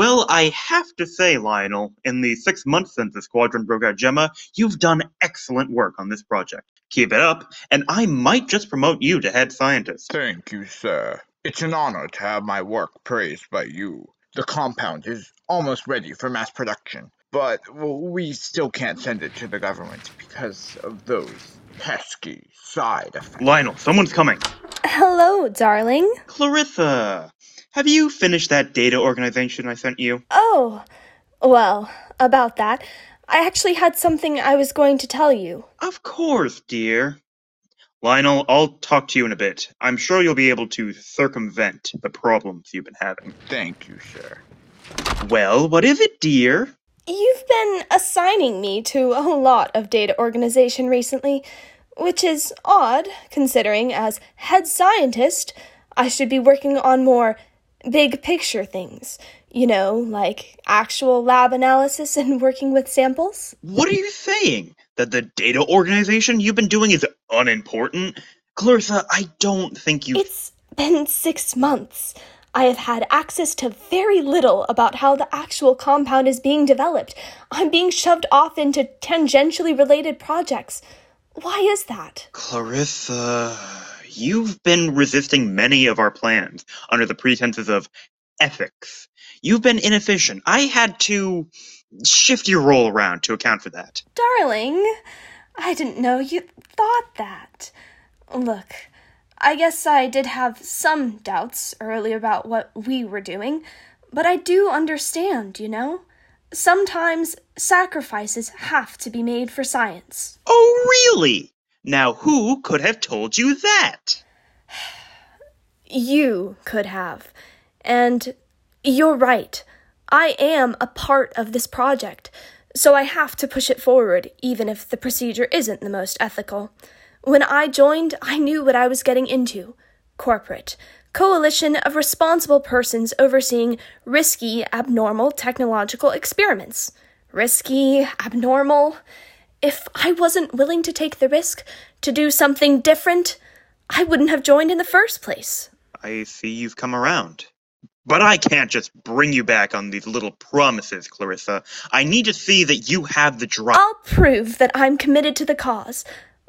Well, I have to say, Lionel, in the six months since the squadron broke out Gemma, you've done excellent work on this project. Keep it up, and I might just promote you to head scientist. Thank you, sir. It's an honor to have my work praised by you. The compound is almost ready for mass production, but we still can't send it to the government because of those pesky side effects. Lionel, someone's coming. Hello, darling. Clarissa, have you finished that data organization I sent you? Oh, well, about that. I actually had something I was going to tell you. Of course, dear. Lionel, I'll talk to you in a bit. I'm sure you'll be able to circumvent the problems you've been having. Thank you, sir. Well, what is it, dear? You've been assigning me to a lot of data organization recently, which is odd, considering as head scientist, I should be working on more big picture things. You know, like actual lab analysis and working with samples. What are you saying? That the data organization you've been doing is unimportant? Clarissa, I don't think you. It's been six months. I have had access to very little about how the actual compound is being developed. I'm being shoved off into tangentially related projects. Why is that? Clarissa, you've been resisting many of our plans under the pretenses of ethics. You've been inefficient. I had to shift your role around to account for that. Darling, I didn't know you thought that. Look, I guess I did have some doubts earlier about what we were doing, but I do understand, you know? Sometimes sacrifices have to be made for science. Oh, really? Now, who could have told you that? You could have. And you're right. I am a part of this project, so I have to push it forward, even if the procedure isn't the most ethical. When I joined, I knew what I was getting into corporate. Coalition of responsible persons overseeing risky, abnormal technological experiments. Risky, abnormal. If I wasn't willing to take the risk to do something different, I wouldn't have joined in the first place. I see you've come around. But I can't just bring you back on these little promises, Clarissa. I need to see that you have the drive. I'll prove that I'm committed to the cause.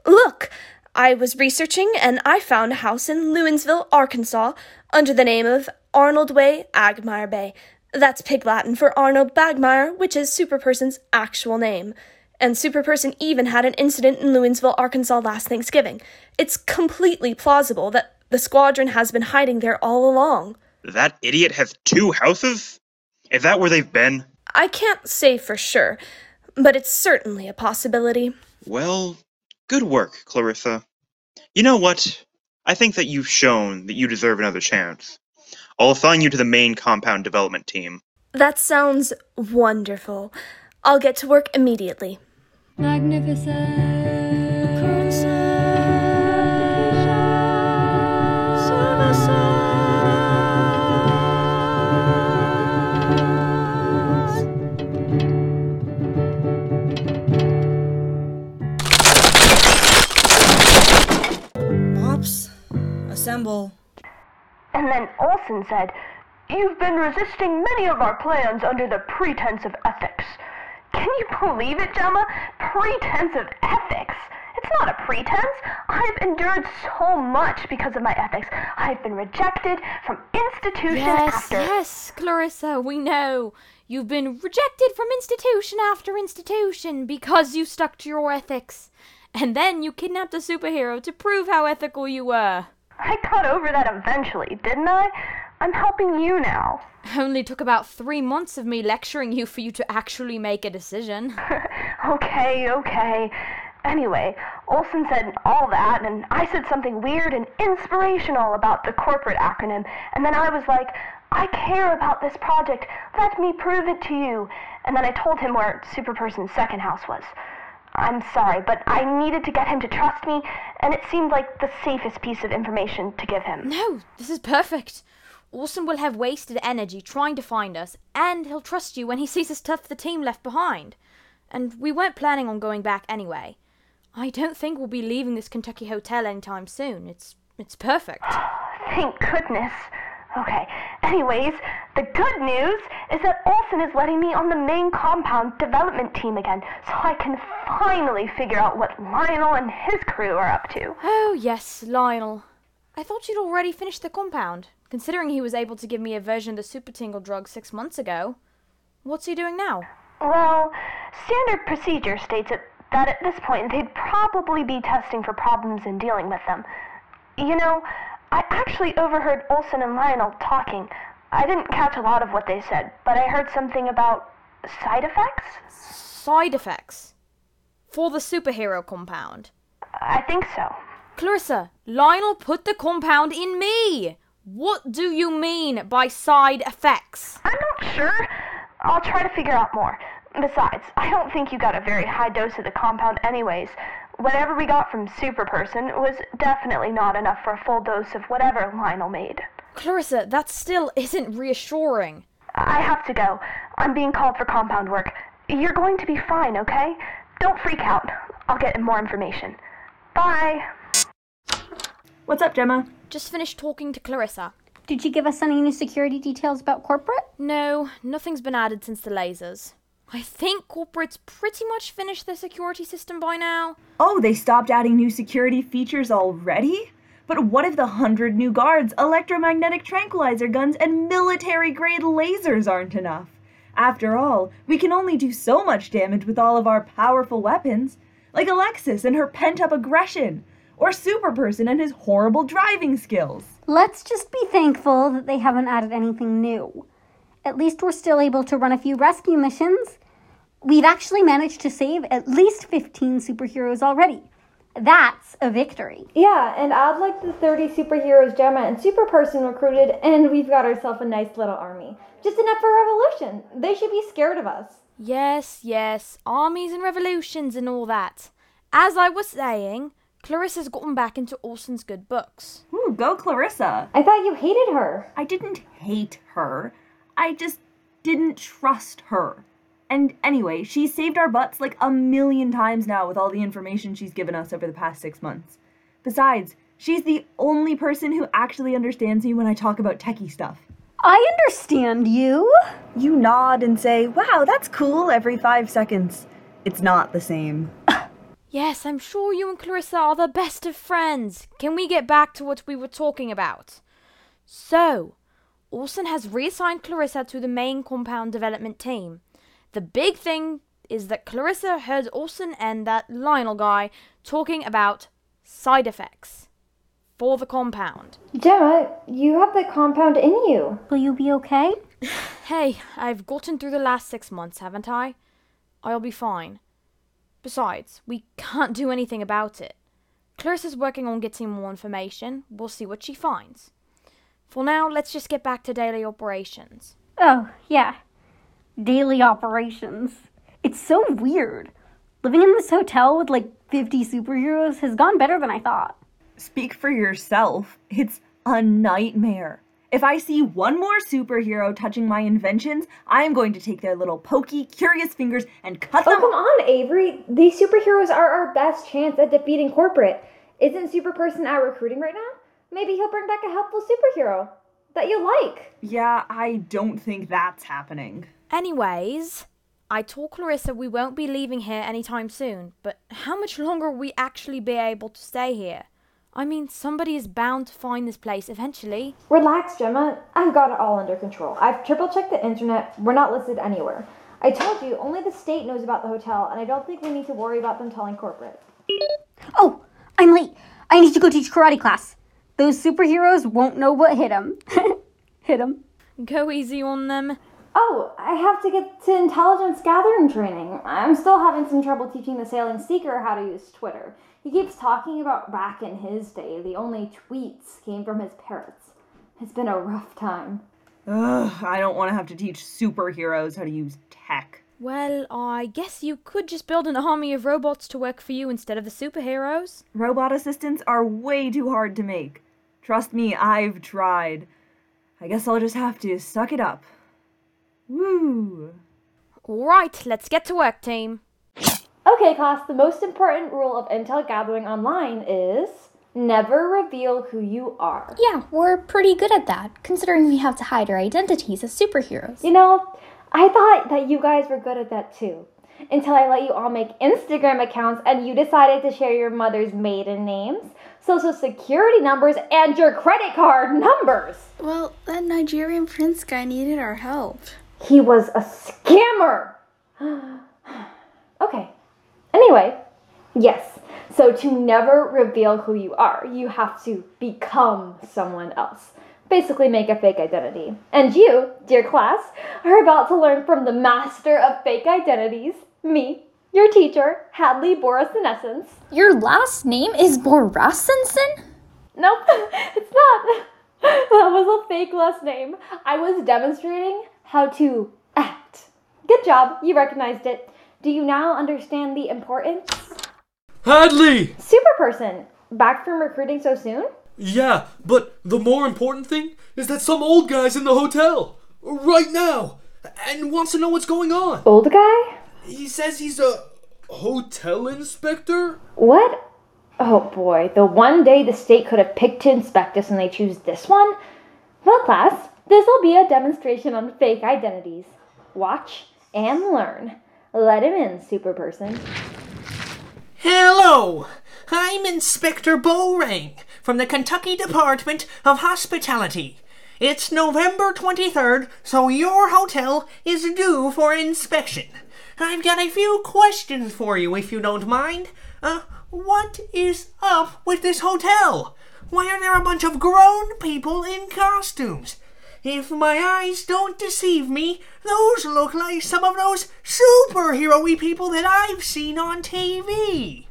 Look, I was researching and I found a house in Lewinsville, Arkansas, under the name of Arnold Way, Agmire Bay. That's Pig Latin for Arnold Bagmire, which is Superperson's actual name. And Superperson even had an incident in Lewinsville, Arkansas last Thanksgiving. It's completely plausible that the squadron has been hiding there all along. That idiot has two houses? Is that where they've been? I can't say for sure, but it's certainly a possibility. Well, good work, Clarissa. You know what? I think that you've shown that you deserve another chance. I'll assign you to the main compound development team. That sounds wonderful. I'll get to work immediately. And then Olson said, You've been resisting many of our plans under the pretense of ethics. Can you believe it, Gemma? Pretense of ethics? It's not a pretense. I've endured so much because of my ethics. I've been rejected from institution Yes, after. yes, Clarissa, we know. You've been rejected from institution after institution because you stuck to your ethics. And then you kidnapped a superhero to prove how ethical you were. I got over that eventually, didn't I? I'm helping you now. Only took about three months of me lecturing you for you to actually make a decision. okay, okay. Anyway, Olson said all that, and I said something weird and inspirational about the corporate acronym, and then I was like, I care about this project. Let me prove it to you. And then I told him where Superperson's second house was. I'm sorry, but I needed to get him to trust me, and it seemed like the safest piece of information to give him. No, this is perfect. Orson will have wasted energy trying to find us, and he'll trust you when he sees the stuff the team left behind. And we weren't planning on going back anyway. I don't think we'll be leaving this Kentucky hotel anytime soon. It's it's perfect. Thank goodness. Okay. Anyways, The good news is that Olson is letting me on the main compound development team again, so I can finally figure out what Lionel and his crew are up to. Oh, yes, Lionel. I thought you'd already finished the compound, considering he was able to give me a version of the Super Tingle drug six months ago. What's he doing now? Well, standard procedure states that at this point they'd probably be testing for problems and dealing with them. You know, I actually overheard Olson and Lionel talking. I didn't catch a lot of what they said, but I heard something about side effects? Side effects? For the superhero compound? I think so. Clarissa, Lionel put the compound in me! What do you mean by side effects? I'm not sure. I'll try to figure out more. Besides, I don't think you got a very high dose of the compound anyways. Whatever we got from Superperson was definitely not enough for a full dose of whatever Lionel made. Clarissa, that still isn't reassuring. I have to go. I'm being called for compound work. You're going to be fine, okay? Don't freak out. I'll get more information. Bye. What's up, Gemma? Just finished talking to Clarissa. Did she give us any new security details about corporate? No, nothing's been added since the lasers. I think corporate's pretty much finished their security system by now. Oh, they stopped adding new security features already? But what if the hundred new guards, electromagnetic tranquilizer guns, and military grade lasers aren't enough? After all, we can only do so much damage with all of our powerful weapons, like Alexis and her pent up aggression, or Superperson and his horrible driving skills. Let's just be thankful that they haven't added anything new. At least we're still able to run a few rescue missions. We've actually managed to save at least 15 superheroes already. That's a victory. Yeah, and add like the 30 superheroes Gemma and Super Person recruited, and we've got ourselves a nice little army. Just enough for a revolution. They should be scared of us. Yes, yes, armies and revolutions and all that. As I was saying, Clarissa's gotten back into Olson's good books. Ooh, go Clarissa. I thought you hated her. I didn't hate her. I just didn't trust her. And anyway, she's saved our butts like a million times now with all the information she's given us over the past six months. Besides, she's the only person who actually understands me when I talk about techie stuff. I understand you. You nod and say, wow, that's cool every five seconds. It's not the same. Yes, I'm sure you and Clarissa are the best of friends. Can we get back to what we were talking about? So, Orson has reassigned Clarissa to the main compound development team. The big thing is that Clarissa heard Orson and that Lionel guy talking about side effects for the compound. Gemma, you have the compound in you. Will you be okay? Hey, I've gotten through the last six months, haven't I? I'll be fine. Besides, we can't do anything about it. Clarissa's working on getting more information. We'll see what she finds. For now, let's just get back to daily operations. Oh, yeah. Daily operations. It's so weird. Living in this hotel with like 50 superheroes has gone better than I thought. Speak for yourself. It's a nightmare. If I see one more superhero touching my inventions, I am going to take their little pokey, curious fingers and cut Oh, them Oh, come on, Avery. These superheroes are our best chance at defeating corporate. Isn't Super Person out recruiting right now? Maybe he'll bring back a helpful superhero that you like. Yeah, I don't think that's happening. Anyways, I told Clarissa we won't be leaving here anytime soon, but how much longer will we actually be able to stay here? I mean, somebody is bound to find this place eventually. Relax, Gemma. I've got it all under control. I've triple checked the internet. We're not listed anywhere. I told you, only the state knows about the hotel, and I don't think we need to worry about them telling corporate. Oh, I'm late. I need to go teach karate class. Those superheroes won't know what hit them. hit them. Go easy on them. Oh, I have to get to intelligence gathering training. I'm still having some trouble teaching the sailing seeker how to use Twitter. He keeps talking about back in his day, the only tweets came from his parrots. It's been a rough time. Ugh, I don't want to have to teach superheroes how to use tech. Well, I guess you could just build an army of robots to work for you instead of the superheroes. Robot assistants are way too hard to make. Trust me, I've tried. I guess I'll just have to suck it up. Woo! Alright, let's get to work, team. Okay, class, the most important rule of intel gathering online is Never reveal who you are. Yeah, we're pretty good at that, considering we have to hide our identities as superheroes. You know, I thought that you guys were good at that too. Until I let you all make Instagram accounts and you decided to share your mother's maiden names, social security numbers, and your credit card numbers. Well, that Nigerian prince guy needed our help. He was a scammer. okay. Anyway, yes. So to never reveal who you are, you have to become someone else. Basically, make a fake identity. And you, dear class, are about to learn from the master of fake identities, me, your teacher, Hadley Borasenescence. Your last name is Borasensen? Nope, it's not. That was a fake last name. I was demonstrating how to act. Good job, you recognized it. Do you now understand the importance? Hadley! Superperson, back from recruiting so soon? Yeah, but the more important thing is that some old guy's in the hotel right now and wants to know what's going on. Old guy? He says he's a hotel inspector? What? Oh boy, the one day the state could have picked to inspect us and they choose this one? Well, class, this will be a demonstration on fake identities. Watch and learn. Let him in, super person. Hello, I'm Inspector Bowrang from the Kentucky Department of Hospitality. It's November 23rd, so your hotel is due for inspection. I've got a few questions for you if you don't mind. Uh, what is up with this hotel? Why are there a bunch of grown people in costumes? If my eyes don't deceive me, those look like some of those superhero-y people that I've seen on TV.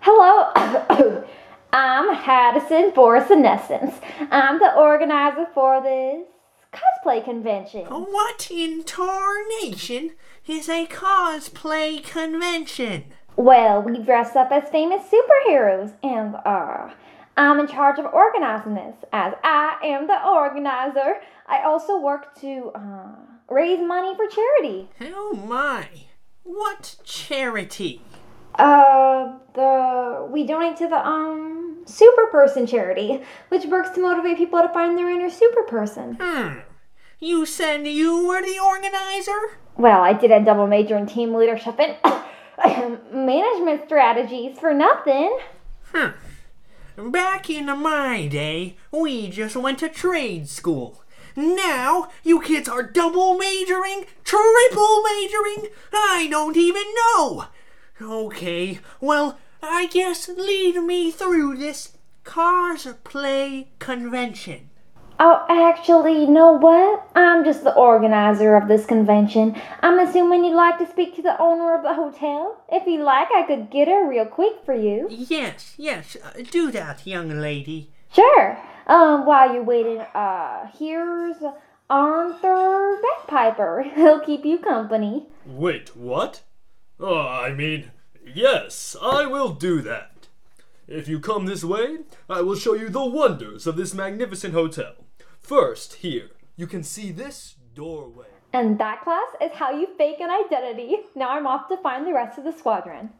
Hello, I'm Haddison Borasenescence. I'm the organizer for this cosplay convention. What in tarnation is a cosplay convention? Well, we dress up as famous superheroes, and uh, I'm in charge of organizing this. As I am the organizer, I also work to uh, raise money for charity. Oh my! What charity? Uh, the we donate to the um super person charity, which works to motivate people to find their inner super person. Hmm. You said you were the organizer? Well, I did a double major in team leadership and management strategies for nothing. Hmm. Back in my day, we just went to trade school. Now, you kids are double majoring, triple majoring, I don't even know. Okay, well, I guess lead me through this cosplay convention. Oh, actually, you know what? I'm just the organizer of this convention. I'm assuming you'd like to speak to the owner of the hotel. If you like, I could get her real quick for you. Yes, yes, uh, do that, young lady. Sure. Um, while you're waiting, uh, here's Arthur Bagpiper. He'll keep you company. Wait, what? Oh, I mean, yes, I will do that. If you come this way, I will show you the wonders of this magnificent hotel. First, here, you can see this doorway. And that class is how you fake an identity. Now I'm off to find the rest of the squadron.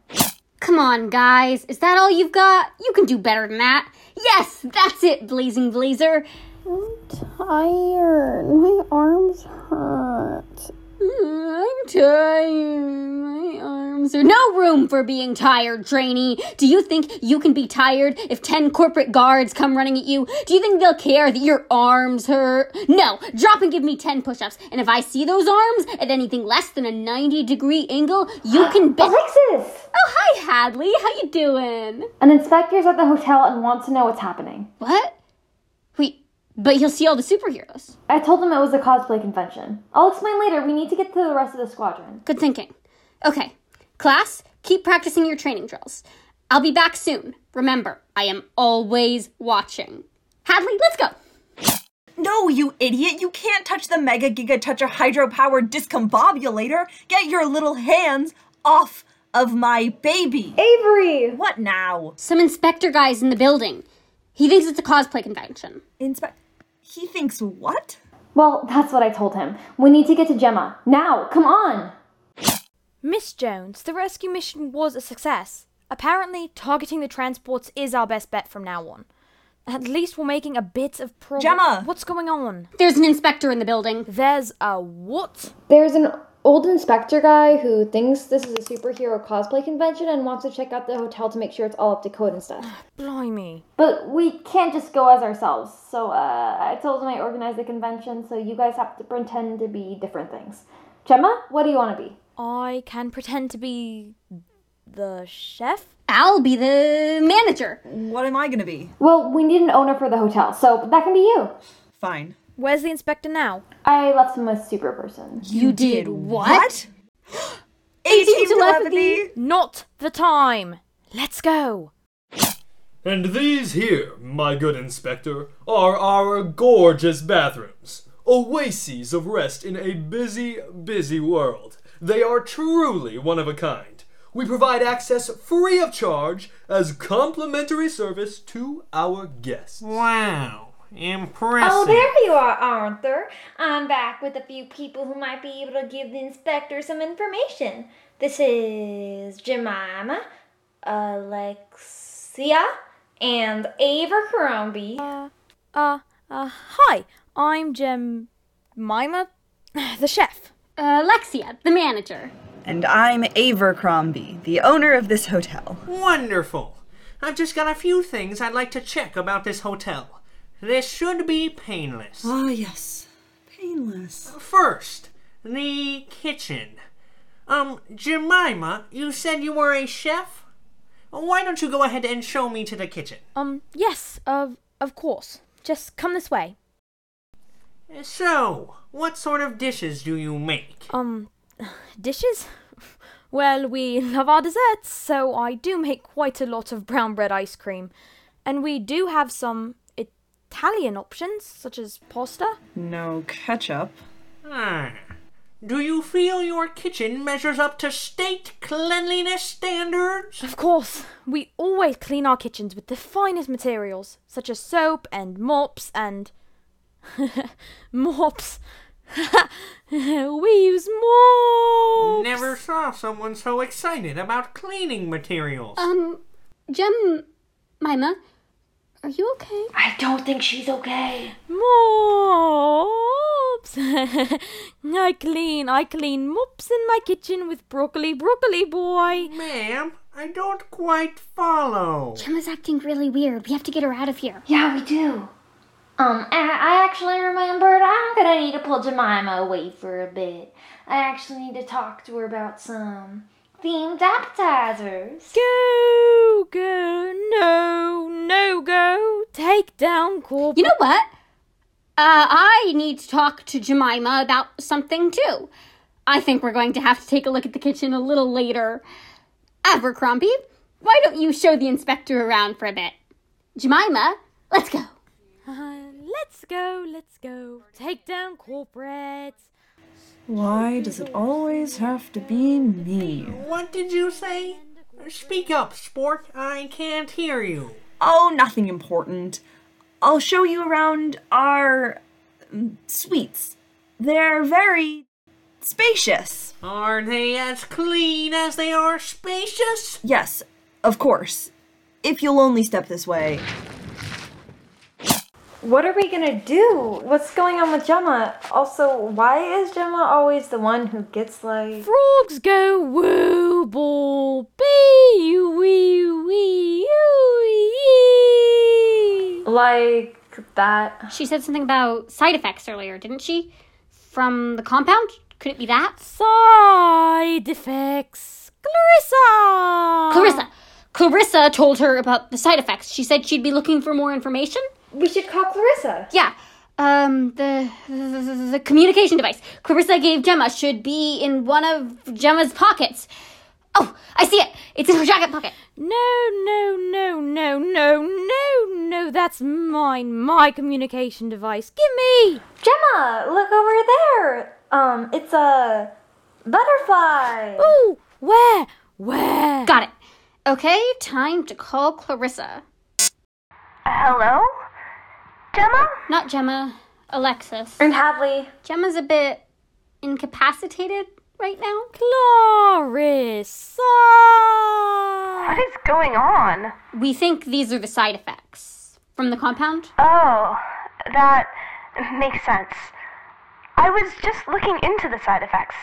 Come on, guys. Is that all you've got? You can do better than that. Yes, that's it, Blazing Blazer. I'm tired. My arms hurt. I'm tired. My arms are no room for being tired, trainee. Do you think you can be tired if 10 corporate guards come running at you? Do you think they'll care that your arms hurt? No, drop and give me 10 push-ups. And if I see those arms at anything less than a 90 degree angle, you can bet. Alexis! Oh, hi, Hadley. How you doing? An inspector's at the hotel and wants to know what's happening. What? Wait, but he'll see all the superheroes. I told him it was a cosplay convention. I'll explain later. We need to get to the rest of the squadron. Good thinking. Okay, class, keep practicing your training drills. I'll be back soon. Remember, I am always watching. Hadley, let's go. No, you idiot! You can't touch the Mega Giga Toucher hydro-powered discombobulator! Get your little hands off of my baby! Avery! What now? Some inspector guys in the building. He thinks it's a cosplay convention. Inspect. He thinks what? Well, that's what I told him. We need to get to Gemma. Now, come on! Miss Jones, the rescue mission was a success. Apparently, targeting the transports is our best bet from now on. At least we're making a bit of progress. Gemma! What's going on? There's an inspector in the building. There's a what? There's an old inspector guy who thinks this is a superhero cosplay convention and wants to check out the hotel to make sure it's all up to code and stuff. Blimey. But we can't just go as ourselves. So uh, I told him I organized the convention, so you guys have to pretend to be different things. Gemma, what do you want to be? I can pretend to be the chef? I'll be the manager. What am I gonna be? Well, we need an owner for the hotel, so that can be you. Fine. Where's the inspector now? I left him with super person. You did what? 18 telepathy? Not the time. Let's go. And these here, my good inspector, are our gorgeous bathrooms. Oases of rest in a busy, busy world. They are truly one of a kind. We provide access free of charge as complimentary service to our guests. Wow. Impressive. Oh, there you are, Arthur. I'm back with a few people who might be able to give the inspector some information. This is Jemima, Alexia, and Abercrombie. Uh, uh, uh, hi. I'm Jem. Mima, the chef. Alexia, the manager. And I'm Abercrombie, the owner of this hotel. Wonderful. I've just got a few things I'd like to check about this hotel. This should be painless. Ah, yes. Painless. First, the kitchen. Um, Jemima, you said you were a chef? Why don't you go ahead and show me to the kitchen? Um, yes, of of course. Just come this way. So, what sort of dishes do you make? Um, dishes? Well, we love our desserts, so I do make quite a lot of brown bread ice cream. And we do have some Italian options, such as pasta. No ketchup. Ah. Do you feel your kitchen measures up to state cleanliness standards? Of course. We always clean our kitchens with the finest materials, such as soap and mops and. mops. we use mops. Never saw someone so excited about cleaning materials. Um, Jem, Mima, are you okay? I don't think she's okay. Mops. I clean, I clean mops in my kitchen with broccoli, broccoli boy. Ma'am, I don't quite follow. Gemma's acting really weird. We have to get her out of here. Yeah, we do. Um, I, I actually remembered I'm gonna need to pull Jemima away for a bit. I actually need to talk to her about some themed appetizers. Go, go, no, no, go. Take down corporate. You know what? Uh, I need to talk to Jemima about something too. I think we're going to have to take a look at the kitchen a little later. Abercrombie, why don't you show the inspector around for a bit? Jemima, let's go. Uh, let's go, let's go. Take down corporates. Why does it always have to be me? What did you say? Speak up, sport. I can't hear you. Oh, nothing important. I'll show you around our mm, suites. They're very spacious. Are they as clean as they are spacious? Yes, of course. If you'll only step this way. What are we gonna do? What's going on with Gemma? Also, why is Gemma always the one who gets like. Frogs go woo, ball, bee, wee, wee, wee. Like that? She said something about side effects earlier, didn't she? From the compound? Could it be that? Side effects. Clarissa! Clarissa! Clarissa told her about the side effects. She said she'd be looking for more information. We should call Clarissa. Yeah. Um, the, the, the communication device Clarissa gave Gemma should be in one of Gemma's pockets. Oh, I see it. It's in her jacket pocket. No, no, no, no, no, no, no. That's mine. My communication device. Give me. Gemma, look over there. Um, it's a butterfly. Oh, where? Where? Got it. Okay, time to call Clarissa. Hello? Gemma? Not Gemma, Alexis. And Hadley. Gemma's a bit incapacitated right now? Clarissa! What is going on? We think these are the side effects from the compound. Oh, that makes sense. I was just looking into the side effects.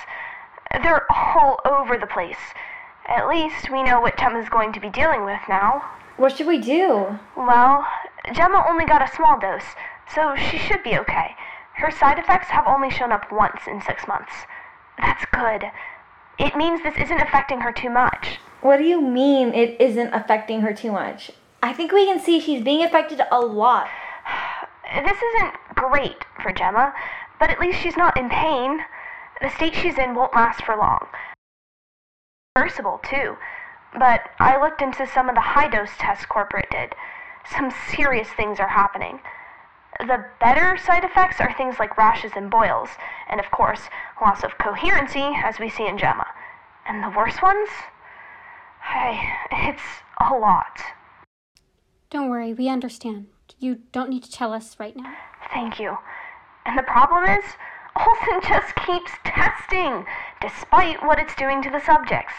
They're all over the place. At least we know what Gemma's going to be dealing with now. What should we do? Well, Gemma only got a small dose, so she should be okay. Her side effects have only shown up once in six months. That's good. It means this isn't affecting her too much. What do you mean it isn't affecting her too much? I think we can see she's being affected a lot. This isn't great for Gemma, but at least she's not in pain. The state she's in won't last for long. Reversible, too. But I looked into some of the high dose tests corporate did. Some serious things are happening. The better side effects are things like rashes and boils, and of course, loss of coherency, as we see in Gemma. And the worse ones? Hey, it's a lot. Don't worry, we understand. You don't need to tell us right now. Thank you. And the problem is, Olsen just keeps testing, despite what it's doing to the subjects.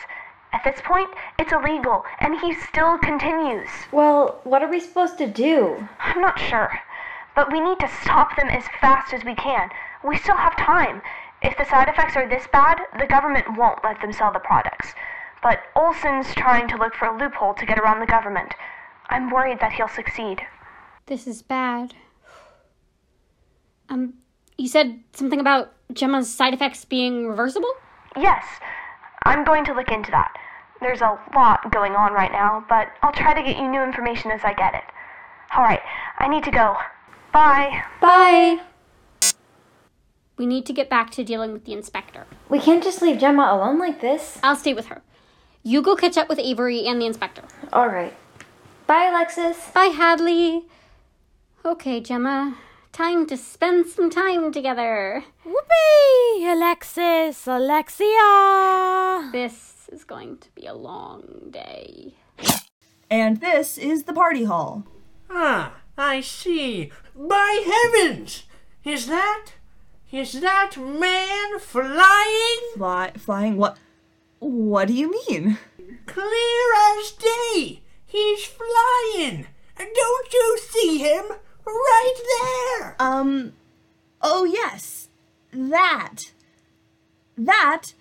At this point, it's illegal, and he still continues. Well, what are we supposed to do? I'm not sure, but we need to stop them as fast as we can. We still have time. If the side effects are this bad, the government won't let them sell the products. But Olson's trying to look for a loophole to get around the government. I'm worried that he'll succeed. This is bad. Um, you said something about Gemma's side effects being reversible? Yes, I'm going to look into that. There's a lot going on right now, but I'll try to get you new information as I get it. All right, I need to go. Bye. Bye. We need to get back to dealing with the inspector. We can't just leave Gemma alone like this. I'll stay with her. You go catch up with Avery and the inspector. All right. Bye, Alexis. Bye, Hadley. Okay, Gemma. Time to spend some time together. Whoopee! Alexis, Alexia! This is going to be a long day. And this is the party hall. Ah, I see. By heavens! Is that. Is that man flying? Fly, flying? What? What do you mean? Clear as day! He's flying! Don't you see him? Um, oh yes, that. That.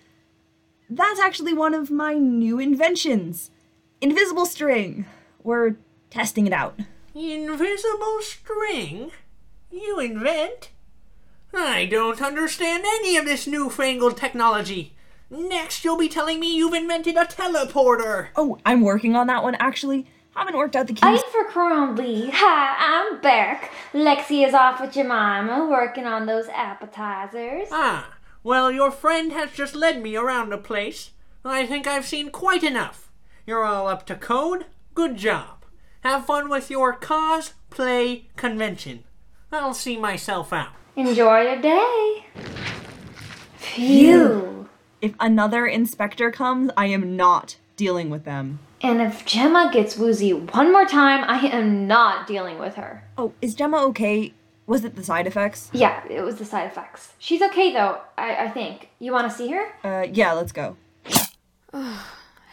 That's actually one of my new inventions. Invisible string. We're testing it out. Invisible string? You invent? I don't understand any of this newfangled technology. Next, you'll be telling me you've invented a teleporter. Oh, I'm working on that one actually. Haven't worked out the keys. Ice for Cromley. Hi, I'm Beck. Lexi is off with Jemima, working on those appetizers. Ah, well, your friend has just led me around the place. I think I've seen quite enough. You're all up to code? Good job. Have fun with your cosplay convention. I'll see myself out. Enjoy your day. Phew. If another inspector comes, I am not dealing with them. And if Gemma gets woozy one more time, I am not dealing with her. Oh, is Gemma okay? Was it the side effects? Yeah, it was the side effects. She's okay though, I, I think. You want to see her? Uh, yeah, let's go.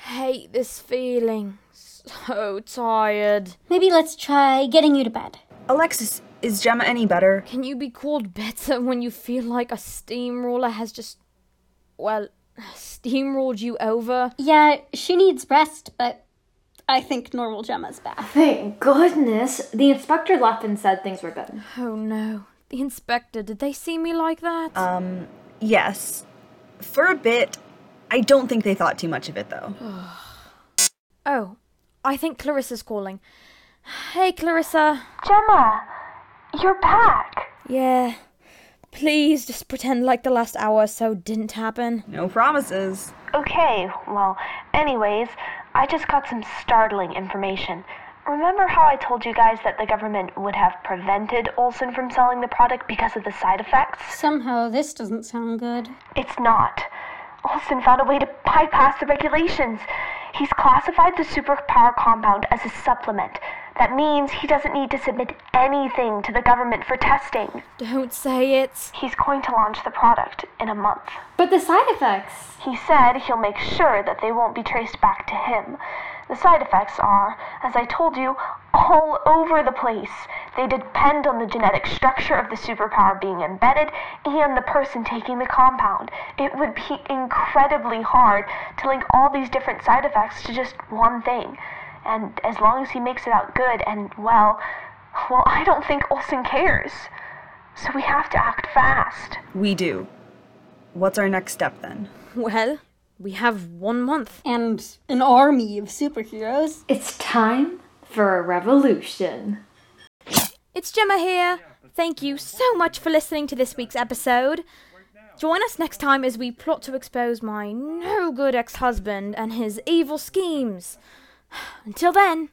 Hate this feeling. So tired. Maybe let's try getting you to bed. Alexis, is Gemma any better? Can you be called better when you feel like a steamroller has just. well, steamrolled you over? Yeah, she needs rest, but I think normal Gemma's back. Thank goodness. The inspector left and said things were good. Oh no. The inspector, did they see me like that? Um, yes. For a bit. I don't think they thought too much of it, though. oh, I think Clarissa's calling. Hey, Clarissa. Gemma, you're back. Yeah. Please just pretend like the last hour or so didn't happen. No promises. Okay, well, anyways, I just got some startling information. Remember how I told you guys that the government would have prevented Olsen from selling the product because of the side effects? Somehow this doesn't sound good. It's not. Olsen found a way to bypass the regulations. He's classified the superpower compound as a supplement. That means he doesn't need to submit anything to the government for testing. Don't say it. He's going to launch the product in a month. But the side effects. He said he'll make sure that they won't be traced back to him. The side effects are, as I told you, all over the place. They depend on the genetic structure of the superpower being embedded and the person taking the compound. It would be incredibly hard to link all these different side effects to just one thing. And as long as he makes it out good and well, well, I don't think Olsen cares. So we have to act fast. We do. What's our next step then? Well, we have one month. And an army of superheroes. It's time for a revolution. It's Gemma here. Thank you so much for listening to this week's episode. Join us next time as we plot to expose my no good ex husband and his evil schemes. Until then.